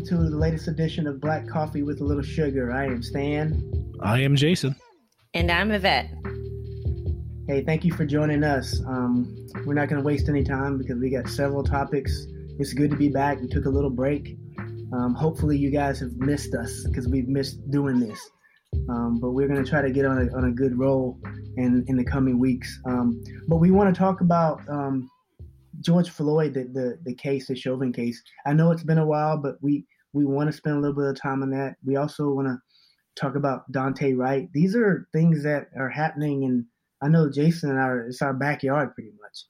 welcome to the latest edition of Black Coffee with a Little Sugar. I am Stan. I am Jason. And I'm Yvette. Hey, thank you for joining us. Um, we're not going to waste any time because we got several topics. It's good to be back. We took a little break. Um, hopefully, you guys have missed us because we've missed doing this. Um, but we're going to try to get on a, on a good roll in, in the coming weeks. Um, but we want to talk about um, George Floyd, the, the, the case, the Chauvin case. I know it's been a while, but we, we want to spend a little bit of time on that. We also want to talk about Daunte Wright. These are things that are happening, and I know Jason and I, it's our backyard pretty much.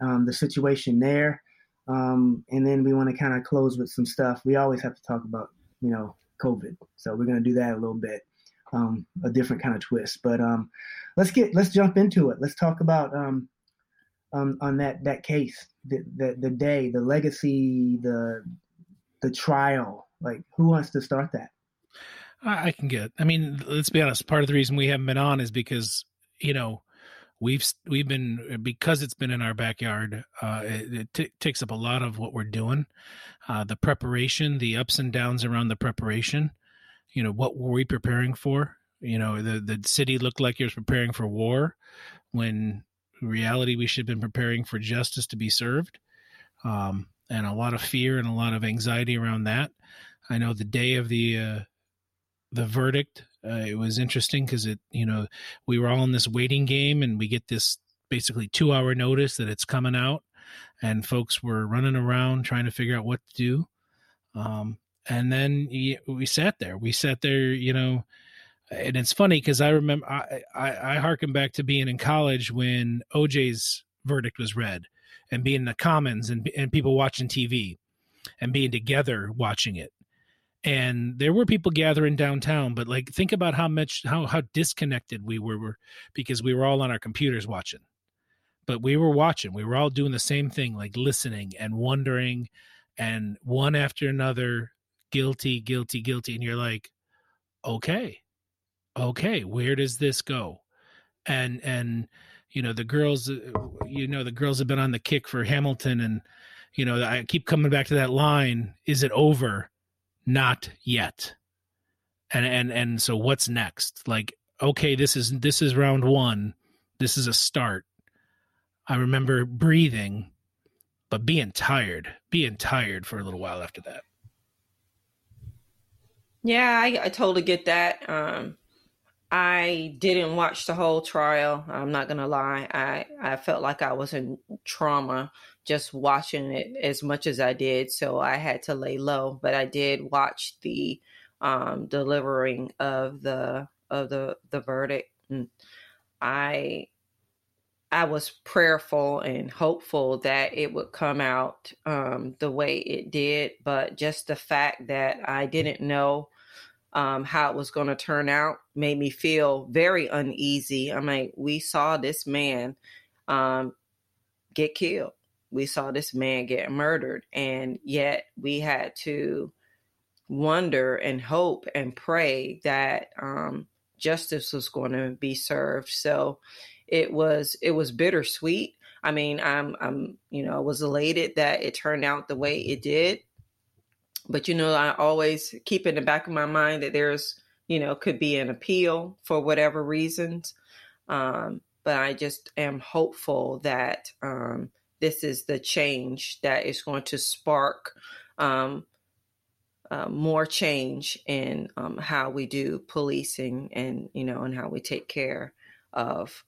Um, the situation there. Um, and then we want to kind of close with some stuff. We always have to talk about, you know, COVID. So we're going to do that a little bit, um, a different kind of twist. But um, let's get let's jump into it. Let's talk about um, um, on that that case, the, the the day, the legacy, the the trial. Like, who wants to start that? I can get. I mean, let's be honest. Part of the reason we haven't been on is because you know we've we've been because it's been in our backyard. Uh, it, it t- takes up a lot of what we're doing. Uh, the preparation, the ups and downs around the preparation. You know, what were we preparing for? You know, the the city looked like it was preparing for war, when reality we should have been preparing for justice to be served. Um, and a lot of fear and a lot of anxiety around that. I know the day of the uh, the verdict, uh, it was interesting because it, you know, we were all in this waiting game, and we get this basically two hour notice that it's coming out, and folks were running around trying to figure out what to do. Um, and then we sat there. We sat there, you know, and it's funny because I remember I, I I harken back to being in college when OJ's verdict was read, and being in the Commons and and people watching TV, and being together watching it. And there were people gathering downtown but like think about how much how how disconnected we were because we were all on our computers watching. But we were watching. We were all doing the same thing like listening and wondering and one after another guilty guilty guilty. And you're like okay okay where does this go? And and you know the girls uh, you know the girls have been on the kick for hamilton and you know i keep coming back to that line is it over? Not yet. And and and so what's next? Like okay this is this is round one. This is a start. I remember breathing but being tired being tired for a little while after that. Yeah i, I totally get that um i didn't watch the whole trial i'm not gonna lie i i felt like i was in trauma just watching it as much as I did, so I had to lay low. But I did watch the um, delivering of the of the the verdict. And I I was prayerful and hopeful that it would come out um, the way it did, but just the fact that I didn't know um, how it was going to turn out made me feel very uneasy. I mean, we saw this man um, get killed. We saw this man get murdered and yet we had to wonder and hope and pray that um, justice was going to be served. So it was it was bittersweet. I mean i'm i'm you know i was elated that it turned out the way it did but you know i always keep in the back of my mind that there's you know could be an appeal for whatever reasons um, but i just am hopeful that um, this is the change that is going to spark um, uh, more change in um, how we do policing and you know and how we take care of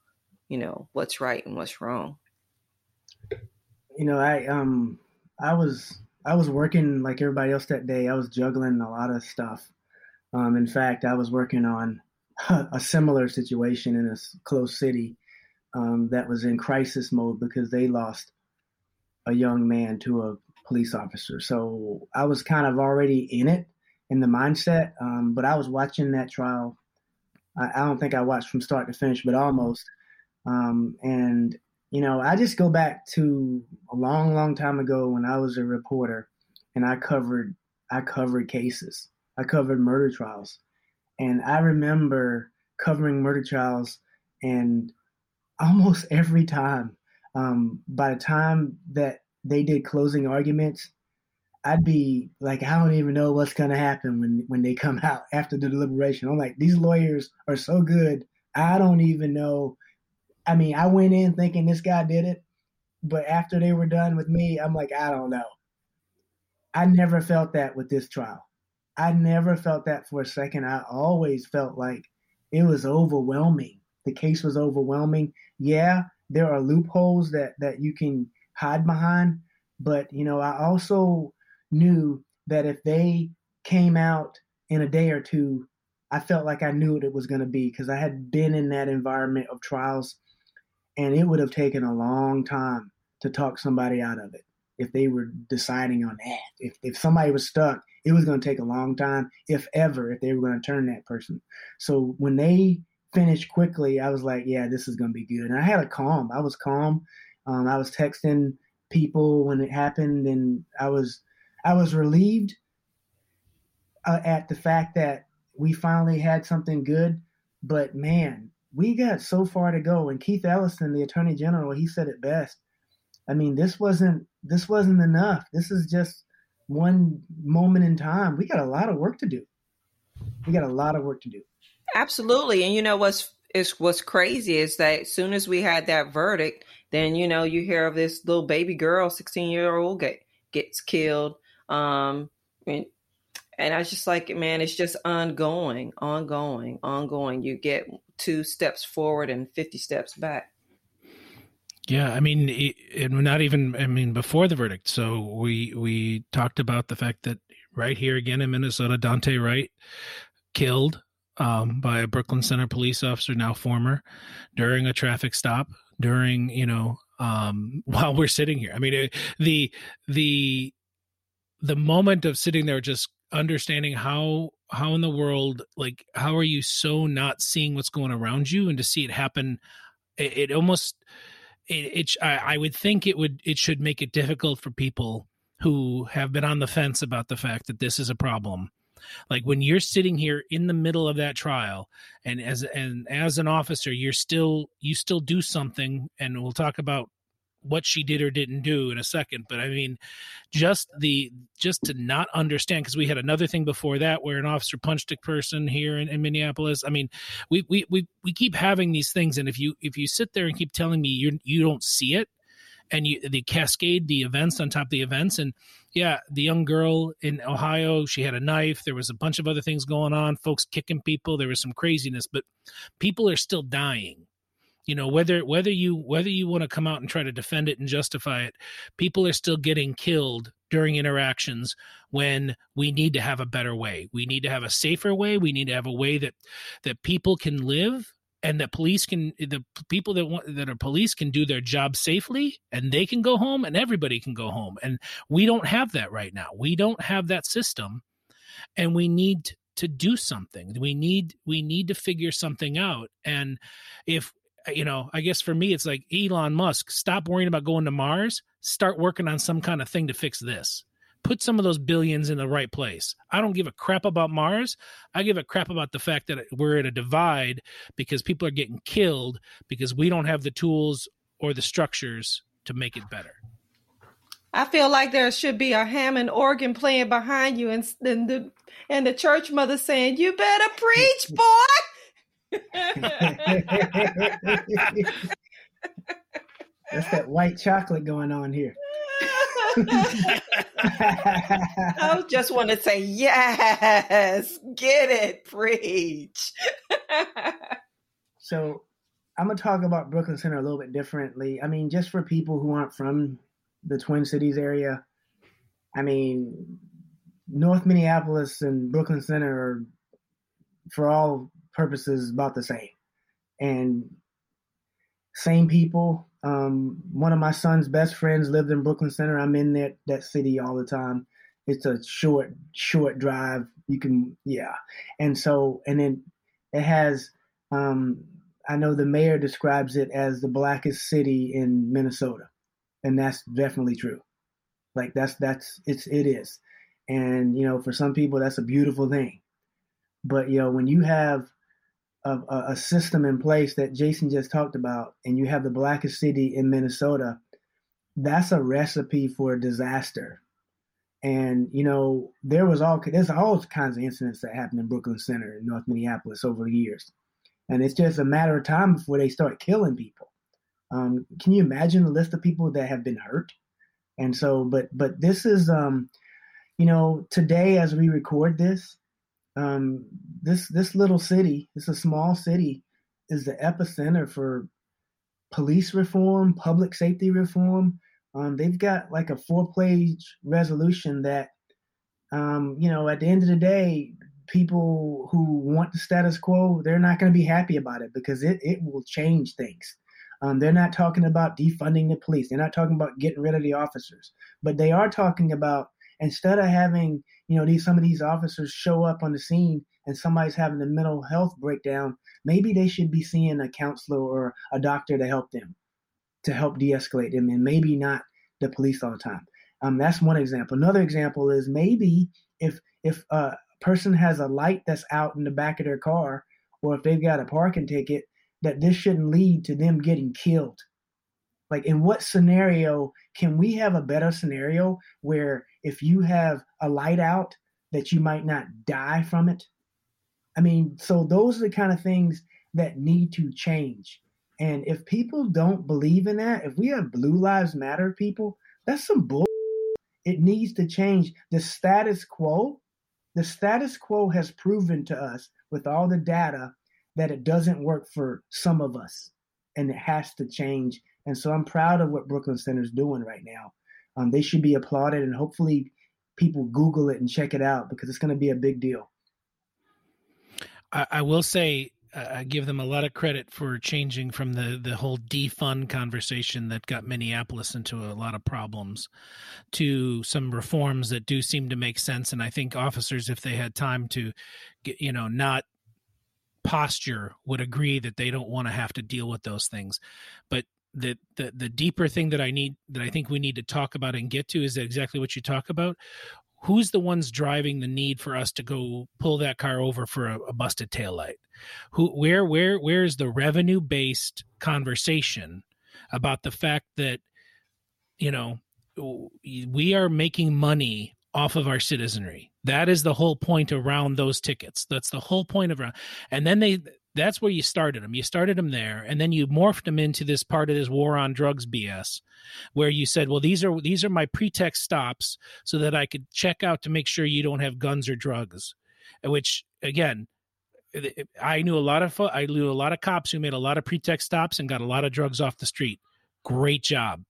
you know what's right and what's wrong. You know i um i was i was working like everybody else that day i was juggling a lot of stuff um in fact i was working on a similar situation in a close city um, that was in crisis mode because they lost a young man to a police officer. So I was kind of already in it, in the mindset. Um, but I was watching that trial. I, I, don't think I watched from start to finish, but almost. Um, and you know, I just go back to a long, long time ago when I was a reporter, and I covered I covered cases. I covered murder trials, and I remember covering murder trials, and almost every time um, by the time that they did closing arguments, I'd be like, I don't even know what's gonna happen when when they come out after the deliberation. I'm like, these lawyers are so good. I don't even know. I mean, I went in thinking this guy did it, but after they were done with me, I'm like, I don't know. I never felt that with this trial. I never felt that for a second. I always felt like it was overwhelming. The case was overwhelming. Yeah, there are loopholes that that you can hide behind, but you know, I also knew that if they came out in a day or two, I felt like I knew what it was going to be because I had been in that environment of trials and it would have taken a long time to talk somebody out of it if they were deciding on that. If, if somebody was stuck, it was going to take a long time, if ever, if they were going to turn that person. So when they finished quickly, I was like, yeah, this is going to be good. And I had a calm. I was calm. Um, I was texting people when it happened, and I was I was relieved uh, at the fact that we finally had something good. But man, we got so far to go. And Keith Ellison, the Attorney General, he said it best. I mean, this wasn't this wasn't enough. This is just one moment in time. We got a lot of work to do. We got a lot of work to do. Absolutely. And you know what's is what's crazy is that as soon as we had that verdict, then you know you hear of this little baby girl, sixteen year old get gets killed. Um, and, and I was just like, man, it's just ongoing, ongoing, ongoing. You get two steps forward and fifty steps back. Yeah, I mean, it, it, not even. I mean, before the verdict. So we we talked about the fact that right here again in Minnesota, Daunte Wright killed um, by a Brooklyn Center police officer, now former, during a traffic stop. During you know, um, while we're sitting here. I mean, it, the the the moment of sitting there, just understanding how how in the world, like, how are you so not seeing what's going around you, and to see it happen, it, it almost it, it I, I would think it would it should make it difficult for people who have been on the fence about the fact that this is a problem. Like when you're sitting here in the middle of that trial and as and as an officer you're still you still do something and we'll talk about what she did or didn't do in a second but i mean just the just to not understand because we had another thing before that where an officer punched a person here in, in, minneapolis. I mean we, we we we keep having these things and if you if you sit there and keep telling me you you don't see it and you the cascade the events on top of the events and yeah the young girl in ohio she had a knife there was a bunch of other things going on folks kicking people there was some craziness but people are still dying you know whether whether you whether you want to come out and try to defend it and justify it people are still getting killed during interactions when we need to have a better way. We need to have a safer way. We need to have a way that that people can live and that police can the people that want that are police can do their job safely and they can go home and everybody can go home. And we don't have that right now. We don't have that system and we need to do something. We need we need to figure something out. And if you know, I guess for me, it's like Elon Musk, stop worrying about going to Mars, start working on some kind of thing to fix this. Put some of those billions in the right place. I don't give a crap about Mars. I give a crap about the fact that we're at a divide because people are getting killed because we don't have the tools or the structures to make it better. I feel like there should be a Hammond organ playing behind you and, and the and the church mother saying, "You better preach, boy." That's that white chocolate going on here. I just want to say, yes, get it, preach. so, I'm going to talk about Brooklyn Center a little bit differently. I mean, just for people who aren't from the Twin Cities area, I mean, North Minneapolis and Brooklyn Center are, for all purposes about the same. And same people. Um, one of my son's best friends lived in Brooklyn Center. I'm in that that city all the time. It's a short short drive. You can yeah. And so and then it has um, I know the mayor describes it as the blackest city in Minnesota. And that's definitely true. Like that's that's it's it is. And you know, for some people that's a beautiful thing. But you know, when you have a, a system in place that Jason just talked about, and you have the blackest city in Minnesota, that's a recipe for a disaster. And you know, there was all there's all kinds of incidents that happened in Brooklyn Center in North Minneapolis over the years, and it's just a matter of time before they start killing people. Um, can you imagine the list of people that have been hurt? And so, but but this is, um, you know, today as we record this, um, this this little city, it's a small city, is the epicenter for police reform, public safety reform, um, they've got like a four page resolution that, um, you know, at the end of the day, people who want the status quo, they're not going to be happy about it because it, it will change things. Um, they're not talking about defunding the police. They're not talking about getting rid of the officers, but they are talking about instead of having you know these some of these officers show up on the scene and somebody's having a mental health breakdown, maybe they should be seeing a counselor or a doctor to help them to help de-escalate them and maybe not the police all the time. Um, that's one example. Another example is maybe if if a person has a light that's out in the back of their car, or if they've got a parking ticket, that this shouldn't lead to them getting killed. Like, in what scenario can we have a better scenario where if you have a light out, that you might not die from it? I mean, so those are the kind of things that need to change. And if people don't believe in that, if we have Blue Lives Matter people, that's some bull. It needs to change. The status quo, the status quo has proven to us with all the data that it doesn't work for some of us and it has to change. And so I'm proud of what Brooklyn Center is doing right now. Um, they should be applauded and hopefully people Google it and check it out because it's going to be a big deal. I, I will say I give them a lot of credit for changing from the the whole defund conversation that got Minneapolis into a lot of problems to some reforms that do seem to make sense. And I think officers, if they had time to, get, you know, not posture, would agree that they don't want to have to deal with those things. But the, the the deeper thing that I need that I think we need to talk about and get to is exactly what you talk about. Who's the ones driving the need for us to go pull that car over for a, a busted taillight? Who where where where is the revenue based conversation about the fact that you know we are making money off of our citizenry? That is the whole point around those tickets. That's the whole point of and then they that's where you started them. You started them there, and then you morphed them into this part of this war on drugs BS, where you said, "Well, these are these are my pretext stops, so that I could check out to make sure you don't have guns or drugs." Which again, I knew a lot of I knew a lot of cops who made a lot of pretext stops and got a lot of drugs off the street. Great job.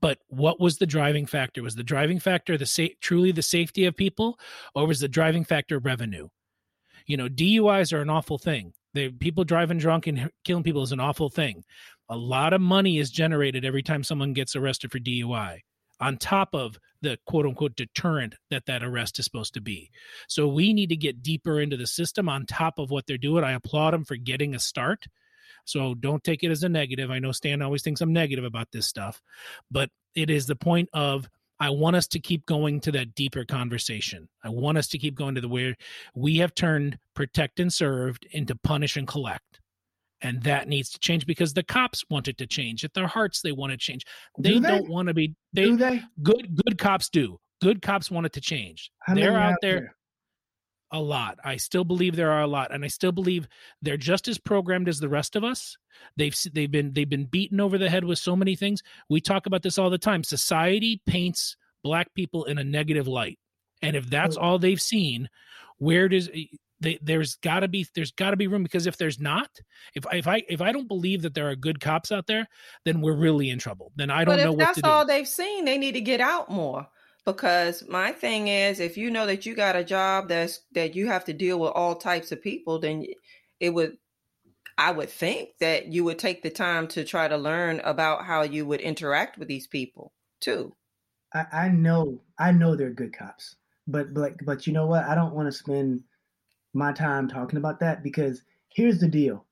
But what was the driving factor? Was the driving factor the sa- truly the safety of people, or was the driving factor revenue? You know, DUIs are an awful thing the people driving drunk and killing people is an awful thing. A lot of money is generated every time someone gets arrested for DUI, on top of the quote unquote deterrent that that arrest is supposed to be. So we need to get deeper into the system on top of what they're doing. I applaud them for getting a start. So don't take it as a negative. I know Stan always thinks I'm negative about this stuff, but it is the point of I want us to keep going to that deeper conversation. I want us to keep going to the where we have turned protect and served into punish and collect. And that needs to change because the cops want it to change. At their hearts, they want to change. They, do they? don't want to be they, do they good good cops do. Good cops want it to change. How They're out there. there a lot. I still believe there are a lot, and I still believe they're just as programmed as the rest of us. They've they've been they've been beaten over the head with so many things. We talk about this all the time. Society paints black people in a negative light, and if that's all they've seen, where does they, there's got to be there's got to be room because if there's not, if if I if I don't believe that there are good cops out there, then we're really in trouble. Then I don't know what that's to do. all they've seen. They need to get out more because my thing is if you know that you got a job that's that you have to deal with all types of people then it would i would think that you would take the time to try to learn about how you would interact with these people too. I, I know i know they're good cops but but but you know what? I don't want to spend my time talking about that because here's the deal.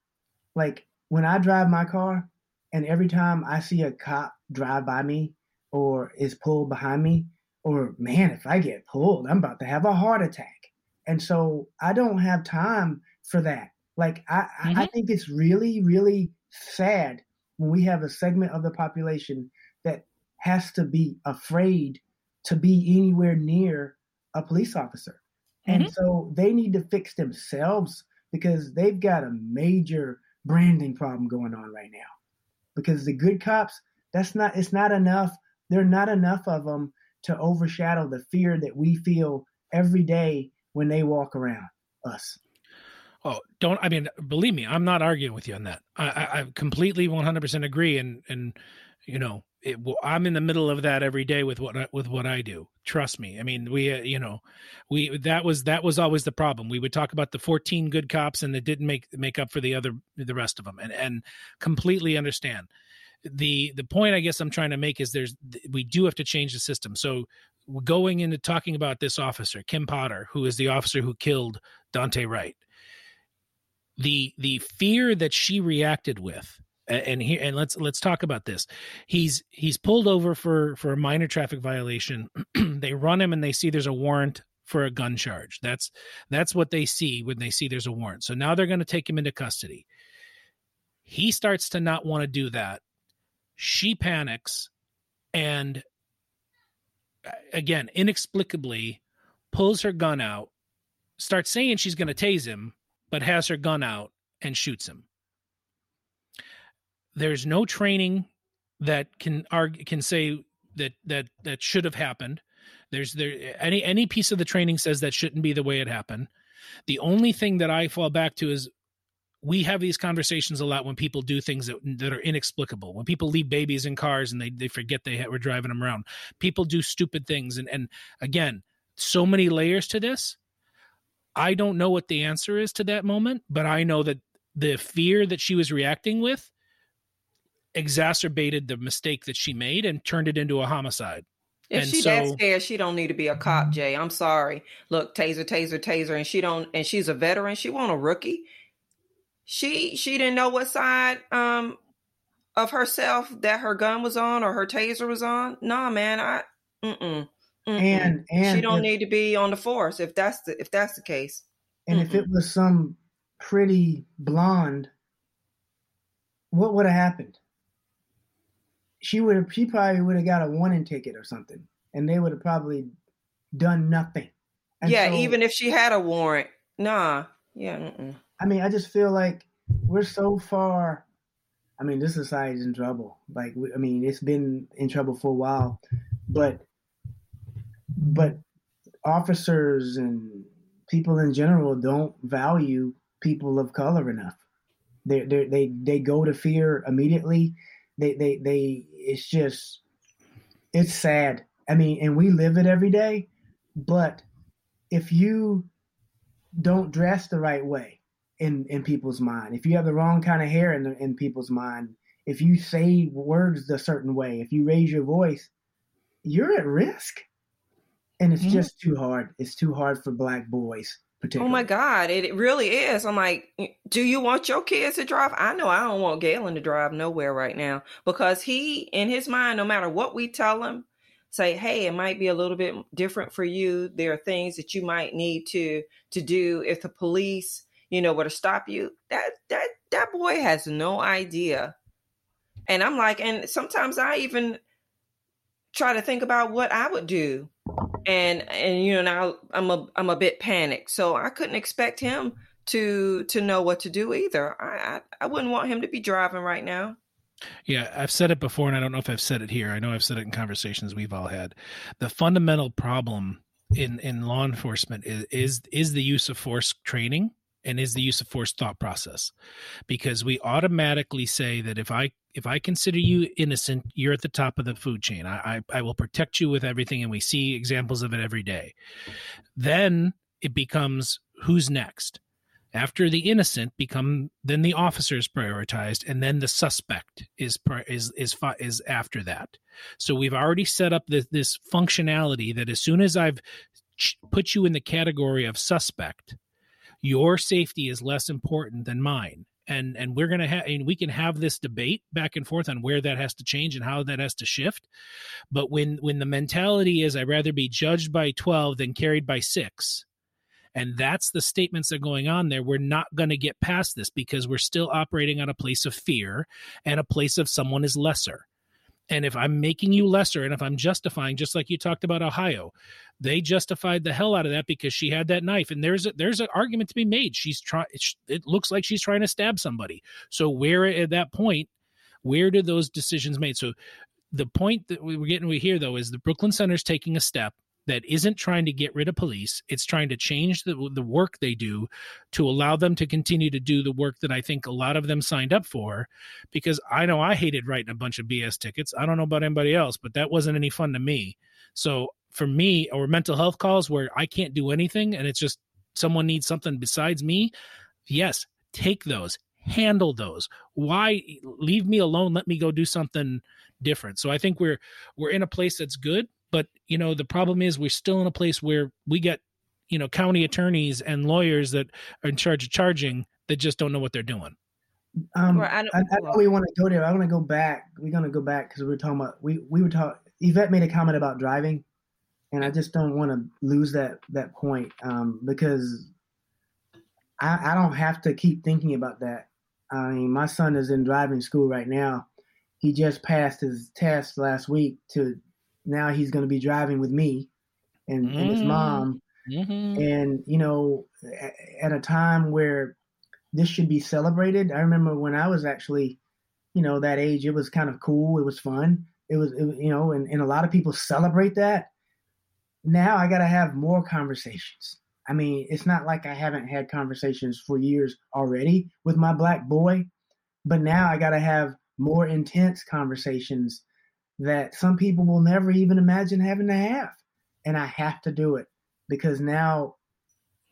Like when i drive my car and every time i see a cop drive by me or is pulled behind me or man, if I get pulled, I'm about to have a heart attack. And so I don't have time for that. Like I, mm-hmm. I think it's really, really sad when we have a segment of the population that has to be afraid to be anywhere near a police officer. And mm-hmm. so they need to fix themselves because they've got a major branding problem going on right now. Because the good cops, that's not it's not enough. There are not enough of them to overshadow the fear that we feel every day when they walk around us. Oh, don't I mean believe me, I'm not arguing with you on that. I, I, I completely 100% agree and and you know, it, I'm in the middle of that every day with what I, with what I do. Trust me. I mean, we uh, you know, we that was that was always the problem. We would talk about the 14 good cops and it didn't make make up for the other the rest of them, and and completely understand. The the point I guess I'm trying to make is there's we do have to change the system. So going into talking about this officer, Kim Potter, who is the officer who killed Daunte Wright. The the fear that she reacted with and here and let's let's talk about this. He's he's pulled over for for a minor traffic violation. They run him and they see there's a warrant for a gun charge. That's that's what they see when they see there's a warrant. So now they're going to take him into custody. He starts to not want to do that she panics and again inexplicably pulls her gun out starts saying she's going to tase him but has her gun out and shoots him there's no training that can argue can say that that that should have happened. There's there any any piece of the training says that shouldn't be the way it happened. The only thing that I fall back to is we have these conversations a lot when people do things that, that are inexplicable. When people leave babies in cars and they, they forget they were driving them around. People do stupid things. And, and again, so many layers to this. I don't know what the answer is to that moment, but I know that the fear that she was reacting with exacerbated the mistake that she made and turned it into a homicide. If and she so, that scared, she don't need to be a cop, Jay. I'm sorry. Look, taser, taser, taser, and she don't and she's a veteran. She won't a rookie. She she didn't know what side um of herself that her gun was on or her taser was on. Nah, man, I mm mm. And and she don't if, need to be on the force if that's the if that's the case. And mm if it was some pretty blonde, what would have happened? she would have she probably would have got a warning ticket or something, and they would have probably done nothing. And yeah, so, even if she had a warrant, nah, yeah. Mm-mm. I mean, I just feel like we're so far. I mean, this society's in trouble. Like, I mean, it's been in trouble for a while, but but officers and people in general don't value people of color enough. They they they they go to fear immediately. They they they it's just it's sad. I mean, and we live it every day, but if you don't dress the right way in in people's mind, if you have the wrong kind of hair in the, in people's mind, if you say words a certain way, if you raise your voice, you're at risk. And it's mm-hmm. just too hard. It's too hard for black boys Oh my God, it really is. I'm like, do you want your kids to drive? I know I don't want Galen to drive nowhere right now because he, in his mind, no matter what we tell him, say, hey, it might be a little bit different for you. There are things that you might need to to do if the police, you know, were to stop you. That that that boy has no idea. And I'm like, and sometimes I even try to think about what I would do and and you know now I'm a I'm a bit panicked, so I couldn't expect him to to know what to do either. I, I I wouldn't want him to be driving right now. Yeah, I've said it before, and I don't know if I've said it here. I know I've said it in conversations we've all had. The fundamental problem in in law enforcement is is is the use of force training and is the use of force thought process. Because we automatically say that if i if i consider you innocent you're at the top of the food chain. I i, I will protect you with everything and we see examples of it every day. Then it becomes who's next? After the innocent become then the officer is prioritized and then the suspect is is is is after that. So we've already set up this, this functionality that as soon as i've put you in the category of suspect your safety is less important than mine. And and we're going to have and we can have this debate back and forth on where that has to change and how that has to shift. But when when the mentality is i'd rather be judged by 12 than carried by 6 and that's the statements that are going on there we're not going to get past this because we're still operating on a place of fear and a place of someone is lesser And if I'm making you lesser and if I'm justifying, just like you talked about Ohio, they justified the hell out of that because she had that knife. And there's a, there's an argument to be made. She's trying, it looks like she's trying to stab somebody. So where at that point, where did those decisions made? So the point that we're getting we here though is the Brooklyn Center's taking a step that isn't trying to get rid of police. It's trying to change the the work they do to allow them to continue to do the work that I think a lot of them signed up for. Because I know I hated writing a bunch of BS tickets. I don't know about anybody else, but that wasn't any fun to me. So for me, or mental health calls where I can't do anything and it's just someone needs something besides me, yes, take those, handle those. Why leave me alone? Let me go do something different. So I think we're we're in a place that's good but you know, the problem is we're still in a place where we get you know county attorneys and lawyers that are in charge of charging that just don't know what they're doing. Um, I, I, I know we want to go there. I want to go back. We're gonna go back because we are talking about we we were talking. Yvette made a comment about driving, and I just don't want to lose that that point um, because I, I don't have to keep thinking about that. I mean, my son is in driving school right now. He just passed his test last week to now he's going to be driving with me and, mm-hmm. and his mom. Mm-hmm. And, you know, at a time where this should be celebrated, I remember when I was actually, you know, that age, it was kind of cool. It was fun. It was, it, you know, and, and a lot of people celebrate that. Now I got to have more conversations. I mean, it's not like I haven't had conversations for years already with my black boy, but now I got to have more intense conversations that some people will never even imagine having to have. And I have to do it because now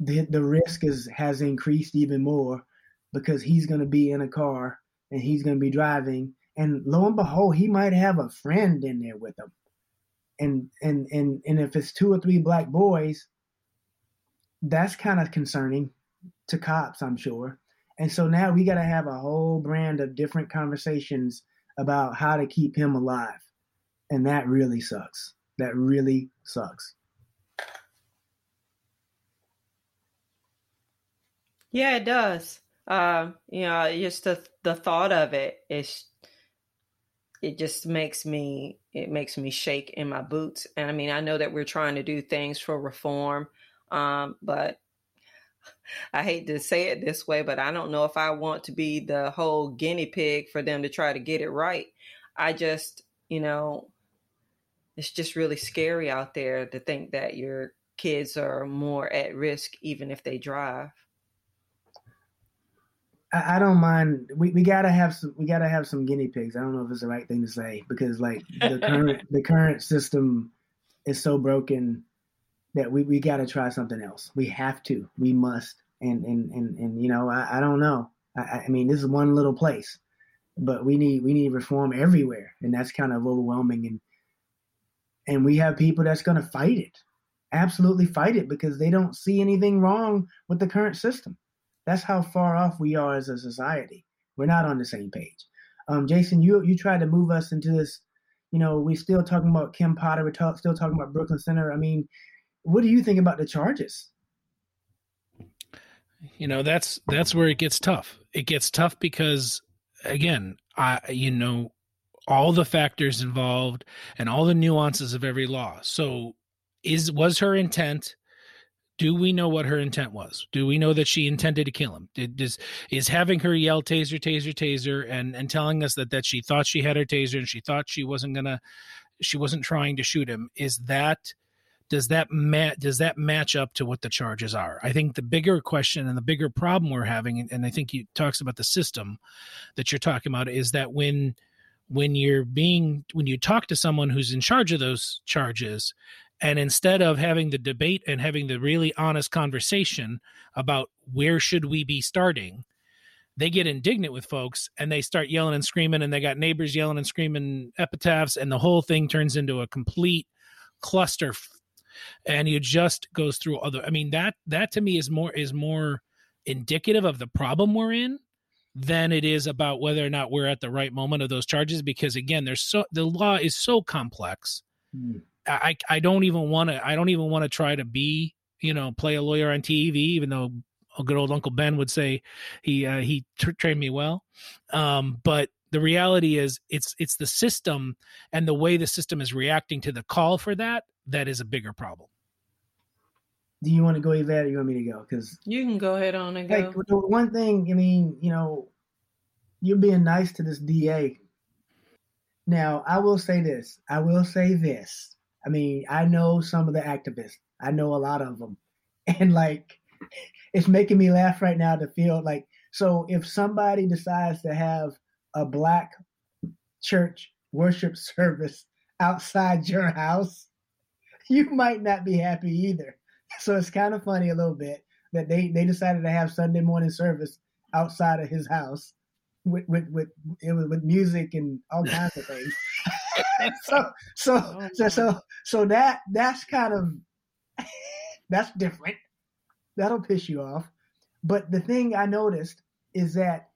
the, the risk is has increased even more because he's going to be in a car and he's going to be driving and lo and behold he might have a friend in there with him and and and and if it's two or three black boys that's kind of concerning to cops i'm sure and so now we got to have a whole brand of different conversations about how to keep him alive and that really sucks. That really sucks. Yeah, it does. Uh, you know, just the the thought of it is it just makes me it makes me shake in my boots. And I mean, I know that we're trying to do things for reform, um, but I hate to say it this way, but I don't know if I want to be the whole guinea pig for them to try to get it right. I just, you know, it's just really scary out there to think that your kids are more at risk even if they drive. I, I don't mind. We, we gotta have some. We gotta have some guinea pigs. I don't know if it's the right thing to say because like the current the current system is so broken that we, we got to try something else. We have to. We must. And and and and you know, I, I don't know. I, I mean, this is one little place, but we need we need reform everywhere, and that's kind of overwhelming. And and we have people that's going to fight it. Absolutely fight it because they don't see anything wrong with the current system. That's how far off we are as a society. We're not on the same page. Um, jason you you tried to move us into this you know we're still talking about kim potter we're talk, still talking about brooklyn center. I mean what do you think about the charges? You know that's that's where it gets tough. It gets tough because again i you know all the factors involved and all the nuances of every law. So is was her intent do we know what her intent was? Do we know that she intended to kill him? Did, is is having her yell taser, taser, taser, and and telling us that that she thought she had her taser and she thought she wasn't gonna, she wasn't trying to shoot him? Is that does that mat does that match up to what the charges are? I think the bigger question and the bigger problem we're having, and I think he talks about the system that you're talking about, is that when when you're being when you talk to someone who's in charge of those charges and instead of having the debate and having the really honest conversation about where should we be starting they get indignant with folks and they start yelling and screaming and they got neighbors yelling and screaming epitaphs and the whole thing turns into a complete cluster and you just goes through other i mean that that to me is more is more indicative of the problem we're in than it is about whether or not we're at the right moment of those charges because again there's so the law is so complex. Mm. i i don't even want to i don't even want to try to be you know play a lawyer on tv even though a good old uncle ben would say he uh, he t- trained me well. Um, but the reality is it's it's the system and the way the system is reacting to the call for that that is a bigger problem do you want to go Yvette or you want me to go? Because you can go ahead on and go. like the one thing i mean you know you're being nice to this da now i will say this i will say this. I mean i know some of the activists. I know a lot of them and like it's making me laugh right now to feel like so if somebody decides to have a black church worship service outside your house, you might not be happy either. So it's kind of funny a little bit that they, they decided to have Sunday morning service outside of his house with with with it was with music and all kinds of things. so so oh, so so so that that's kind of that's different. That'll piss you off. But the thing I noticed is that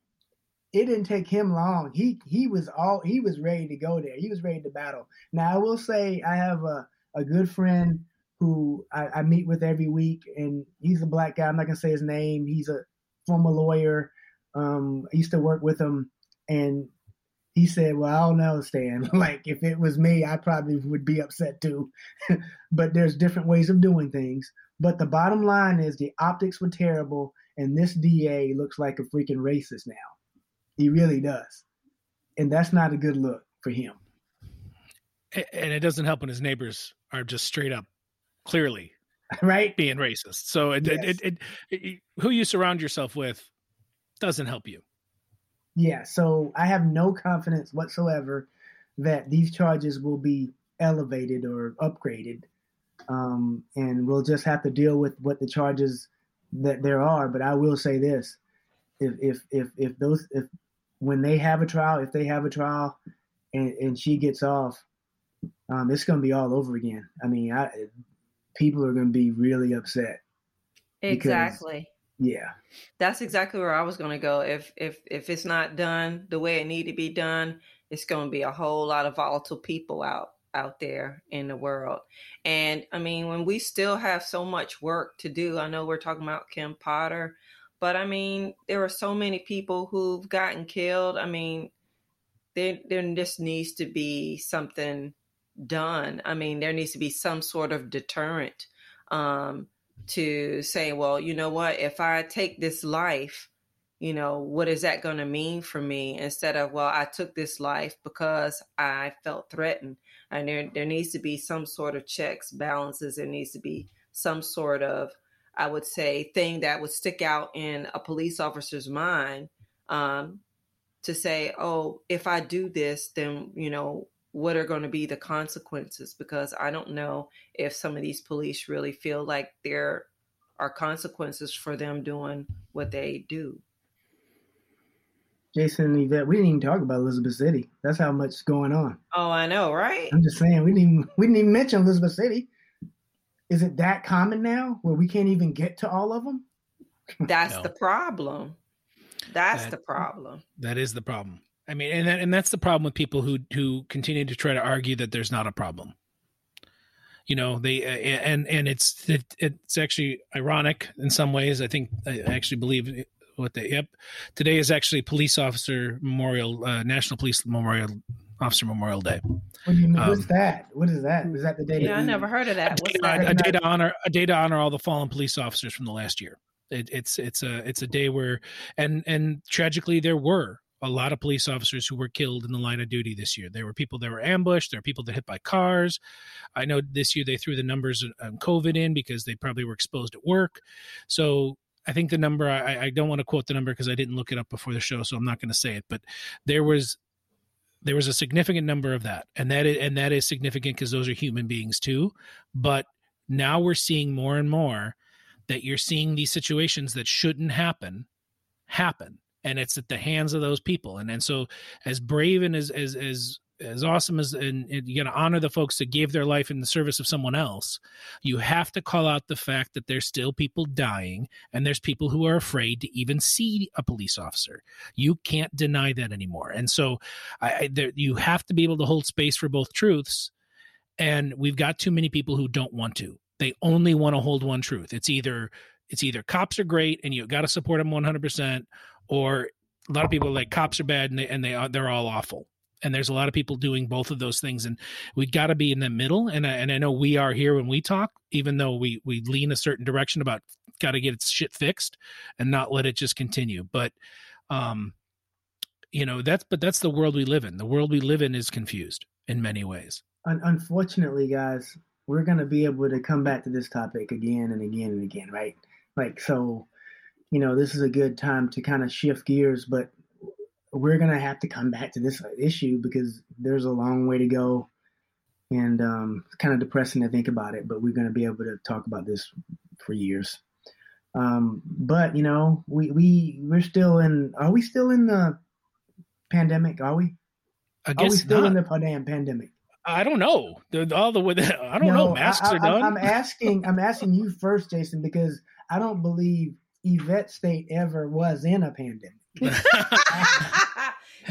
it didn't take him long. He he was all he was ready to go there. He was ready to battle. Now I will say I have a, a good friend who I, I meet with every week, and he's a black guy. I'm not gonna say his name. He's a former lawyer. Um, I used to work with him, and he said, "Well, I don't know, Stan. like if it was me, I probably would be upset too. but there's different ways of doing things. But the bottom line is the optics were terrible, and this DA looks like a freaking racist now. He really does. And that's not a good look for him. And it doesn't help when his neighbors are just straight up clearly right being racist. So it, yes. it, it, it, who you surround yourself with doesn't help you. Yeah, so I have no confidence whatsoever that these charges will be elevated or upgraded. Um, and we'll just have to deal with what the charges that there are. But I will say this: if if if if those if when they have a trial, if they have a trial, and, and she gets off, um, it's going to be all over again. I mean, I, people are going to be really upset. Exactly. Because, yeah. That's exactly where I was going to go. If if if it's not done the way it need to be done, it's going to be a whole lot of volatile people out out there in the world. And I mean, when we still have so much work to do, I know we're talking about Kim Potter, but I mean, there are so many people who've gotten killed. I mean, there there just needs to be something done. I mean, there needs to be some sort of deterrent um, to say, well, you know what? If I take this life, you know, what is that going to mean for me? Instead of, well, I took this life because I felt threatened. And there there needs to be some sort of checks, balances. There needs to be some sort of I would say, thing that would stick out in a police officer's mind um, to say, oh, if I do this, then, you know, what are going to be the consequences? Because I don't know if some of these police really feel like there are consequences for them doing what they do. Jason Yvette, we didn't even talk about Elizabeth City. That's how much is going on. Oh, I know, right? I'm just saying we didn't even, we didn't even mention Elizabeth City is it that common now where we can't even get to all of them? That's no. the problem. That's that, the problem. That is the problem. I mean, and that, and that's the problem with people who who continue to try to argue that there's not a problem. You know, they uh, and and it's it, it's actually ironic in some ways. I think I actually believe what they yep. Today is actually Police Officer Memorial uh, National Police Memorial Officer Memorial Day. What do you mean? Um, What's that? What is that? Is that the day? Yeah, I never heard of that. A day, that? a day to honor a day to honor all the fallen police officers from the last year. It, it's it's a it's a day where and and tragically there were a lot of police officers who were killed in the line of duty this year. There were people that were ambushed. There were people that hit by cars. I know this year they threw the numbers on COVID in because they probably were exposed at work. So I think the number I, I don't want to quote the number because I didn't look it up before the show, so I'm not going to say it. But there was there was a significant number of that and that is, and that is significant because those are human beings too but now we're seeing more and more that you're seeing these situations that shouldn't happen happen and it's at the hands of those people. And and so as brave and as as as as awesome as and, and you got to honor the folks that gave their life in the service of someone else you have to call out the fact that there's still people dying and there's people who are afraid to even see a police officer. You can't deny that anymore. And so I, I there, you have to be able to hold space for both truths. And we've got too many people who don't want to. They only want to hold one truth. It's either it's either cops are great and you got to support them 100% or a lot of people like cops are bad and they and they are they're all awful. And there's a lot of people doing both of those things and we got to be in the middle. And I, and I know we are here when we talk even though we we lean a certain direction about got to get shit fixed and not let it just continue. But um you know that's but that's the world we live in. The world we live in is confused in many ways. Unfortunately guys we're going to be able to come back to this topic again and again and again right? Like so you know this is a good time to kind of shift gears but we're gonna have to come back to this issue because there's a long way to go, and um, it's kind of depressing to think about it. But we're gonna be able to talk about this for years. Um, but you know, we we we're still in. Are we still in the pandemic? Are we? I guess are we still not. in the damn pandemic? I don't know. All the way. I don't No, know. Masks I, are done. I'm asking. I'm asking you first, Jason, because I don't believe Yvette State ever was in a pandemic.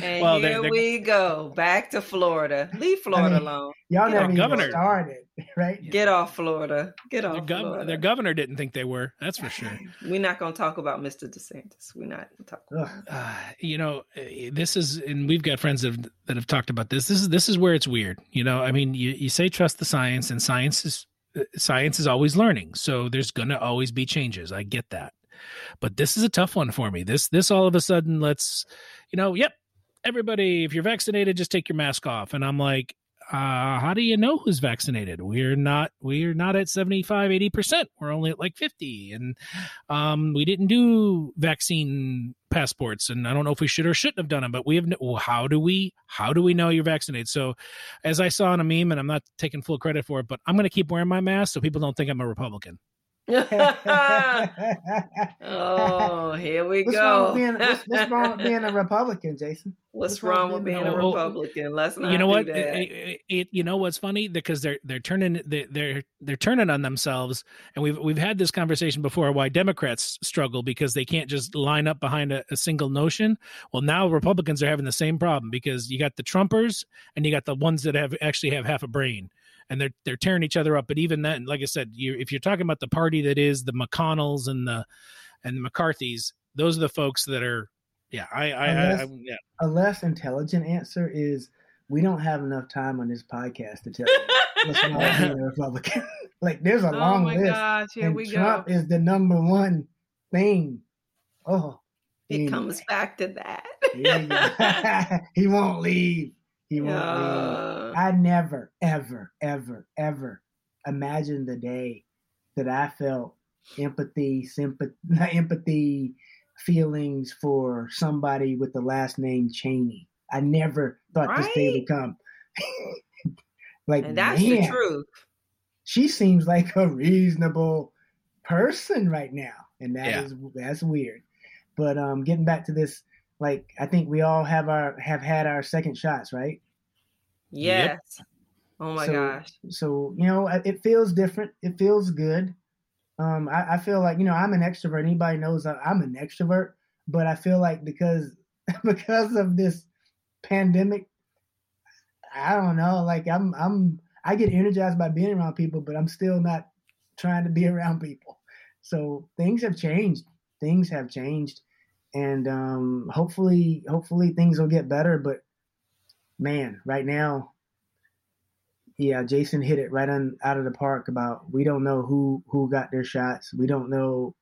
and Well, here they're- they're- we go back to Florida. Leave Florida mean, alone. Y'all Yeah, never even governor. started, right? Get off Florida. Get their, off gov- Florida. their governor didn't think they were. That's for sure. We're not going to talk about Mr. DeSantis. We're not going to talk. Ugh. Uh, you know, eh, this is, and we've got friends that have, that have talked about this. This is this is where it's weird. You know, I mean, you, you say trust the science, and science is uh, science is always learning, so there's gonna always be changes. I get that, but this is a tough one for me. This this all of a sudden, let's, you know, yep, everybody, if you're vaccinated, just take your mask off, and I'm like. Uh, how do you know who's vaccinated? We're not we're not at 75 80%. We're only at like 50 and um we didn't do vaccine passports and I don't know if we should or shouldn't have done them, but we have no, well, how do we how do we know you're vaccinated? So as I saw in a meme and I'm not taking full credit for it, but I'm going to keep wearing my mask so people don't think I'm a Republican. Oh, here we What's wrong, with go. being, what's, what's wrong with being a Republican, Jason? What's what's wrong wrong with with being being a a Republican? Republican? Let's not you know do what? that. It- it- it- you know what's funny because they're they're turning they, they're they're turning on themselves, and we've we've had this conversation before. Why Democrats struggle because they can't just line up behind a, a single notion. Well, now Republicans are having the same problem because you got the Trumpers and you got the ones that have actually have half a brain. And they're they're tearing each other up. But even then, like I said, you if you're talking about the party that is the McConnells and the and the McCarthy's, those are the folks that are. Yeah, I, I, I, Unless- I yeah. A less intelligent answer is we don't have enough time on this podcast to tell you what's wrong with being Republican. like, there's a oh long my list, gosh, here and we Trump go. is the number one thing. Oh, It anyway. comes back to that. Yeah, he won't leave. He won't leave. I never, ever, ever, ever imagined the day that I felt empathy, sympathy, not empathy, feelings for somebody with the last name Cheney. I never thought this day would come. like, and that's man, the truth. she seems like a reasonable person right now, and that Yeah. is that's weird. But um, getting back to this, like I think we all have our have had our second shots, right? Yes. Oh my So- gosh. so you know it feels different. It feels good. Um I, I feel like you know i'm an extrovert. Anybody knows i'm an extrovert but i feel like because because of this pandemic i don't know. Like i'm i'm i get energized by being around people but i'm still not trying to be around people. So things have changed. Things have changed. And um hopefully hopefully things will get better but man right now yeah, Jason hit it right on out of the park about we don't know who who got their shots. We don't know.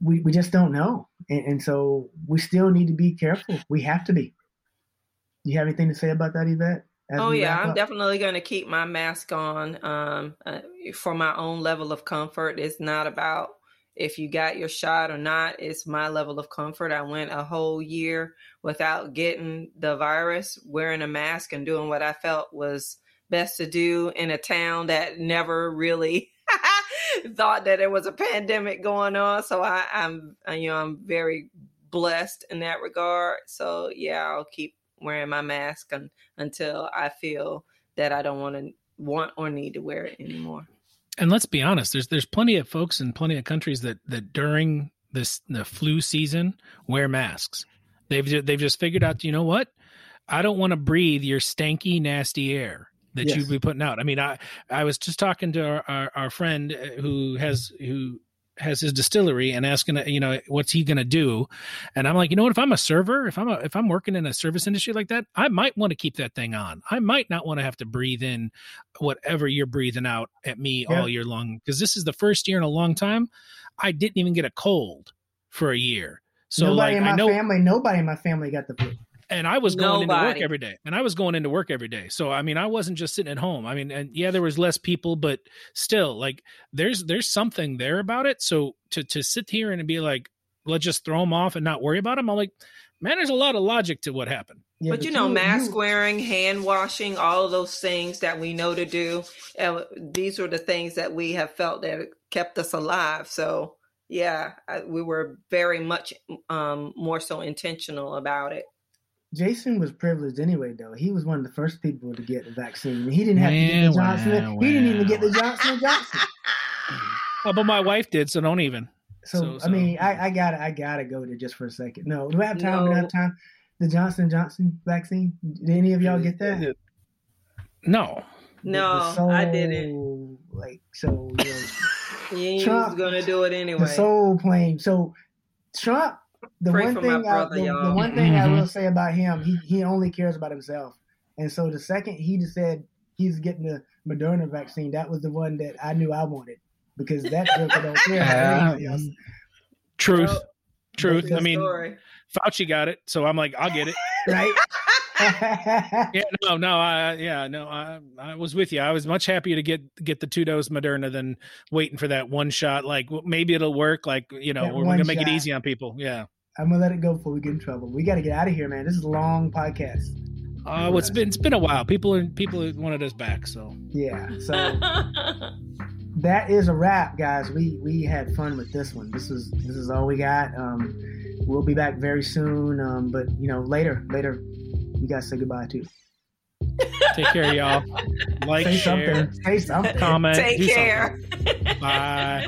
We we just don't know, and, and so we still need to be careful. We have to be. You have anything to say about that, Yvette? Oh yeah, I'm up? definitely going to keep my mask on um, uh, for my own level of comfort. It's not about if you got your shot or not. It's my level of comfort. I went a whole year without getting the virus, wearing a mask and doing what I felt was best to do in a town that never really thought that there was a pandemic going on. So I, I'm, uh, you know, I'm very blessed in that regard. So yeah, I'll keep wearing my mask un- until I feel that I don't want to want or need to wear it anymore. And let's be honest there's there's plenty of folks in plenty of countries that that during this the flu season wear masks. They've they've just figured out you know what? I don't want to breathe your stanky nasty air that Yes. you'd be putting out. I mean i i was just talking to our, our, our friend uh, who has who has his distillery and asking, you know, what's he going to do? And I'm like, you know what? If I'm a server, if I'm a, if I'm working in a service industry like that, I might want to keep that thing on. I might not want to have to breathe in whatever you're breathing out at me yeah. all year long because this is the first year in a long time I didn't even get a cold for a year. So nobody like, in my I know, family, nobody in my family got the flu and I was going Nobody. into work every day, and I was going into work every day. So I mean, I wasn't just sitting at home. I mean, and yeah, there was less people, but still, like there's there's something there about it. So to to sit here and be like, let's just throw them off and not worry about them, I'm like, man, there's a lot of logic to what happened. Yeah, but, but, you know, you, mask you, wearing, hand washing, all of those things that we know to do. And these are the things that we have felt that kept us alive. So yeah, I, we were very much um, more so intentional about it. Jason was privileged anyway, though. He was one of the first people to get the vaccine. He didn't have to get the Johnson. Well, he didn't even get the Johnson Johnson. oh, but my wife did, so don't even. So, so, so. I mean, I, I got I gotta go there just for a second. No, do we have time? No. Do we have time? The Johnson Johnson vaccine. Did any of y'all get that? No. No, soul, I didn't. Like so, you know, he Trump, was gonna do it anyway. The soul plane. So Trump the one thing brother, I, the, the, one thing mm-hmm. I will say about him, he he only cares about himself. And so the second he just said he's getting the Moderna vaccine, that was the one that I knew I wanted because that joker don't care about anything else. Truth, well, truth. I mean, story. Fauci got it, so I'm like, I'll get it. right. Yeah, no, no, I, yeah, no, I, I was with you. I was much happier to get get the two dose Moderna than waiting for that one shot. Like maybe it'll work. Like you know, we're gonna make it easy on people. Yeah, I'm gonna let it go before we get in trouble. We got to get out of here, man. This is a long podcast. Uh, well, it's been it's been a while. People are people wanted us back, so yeah. So that is a wrap, guys. We we had fun with this one. This is this is all we got. Um, we'll be back very soon. Um, but you know, later later you guys say goodbye too. Take care, y'all. Like, say share, something. Say something. Comment. Take care. Something. Bye.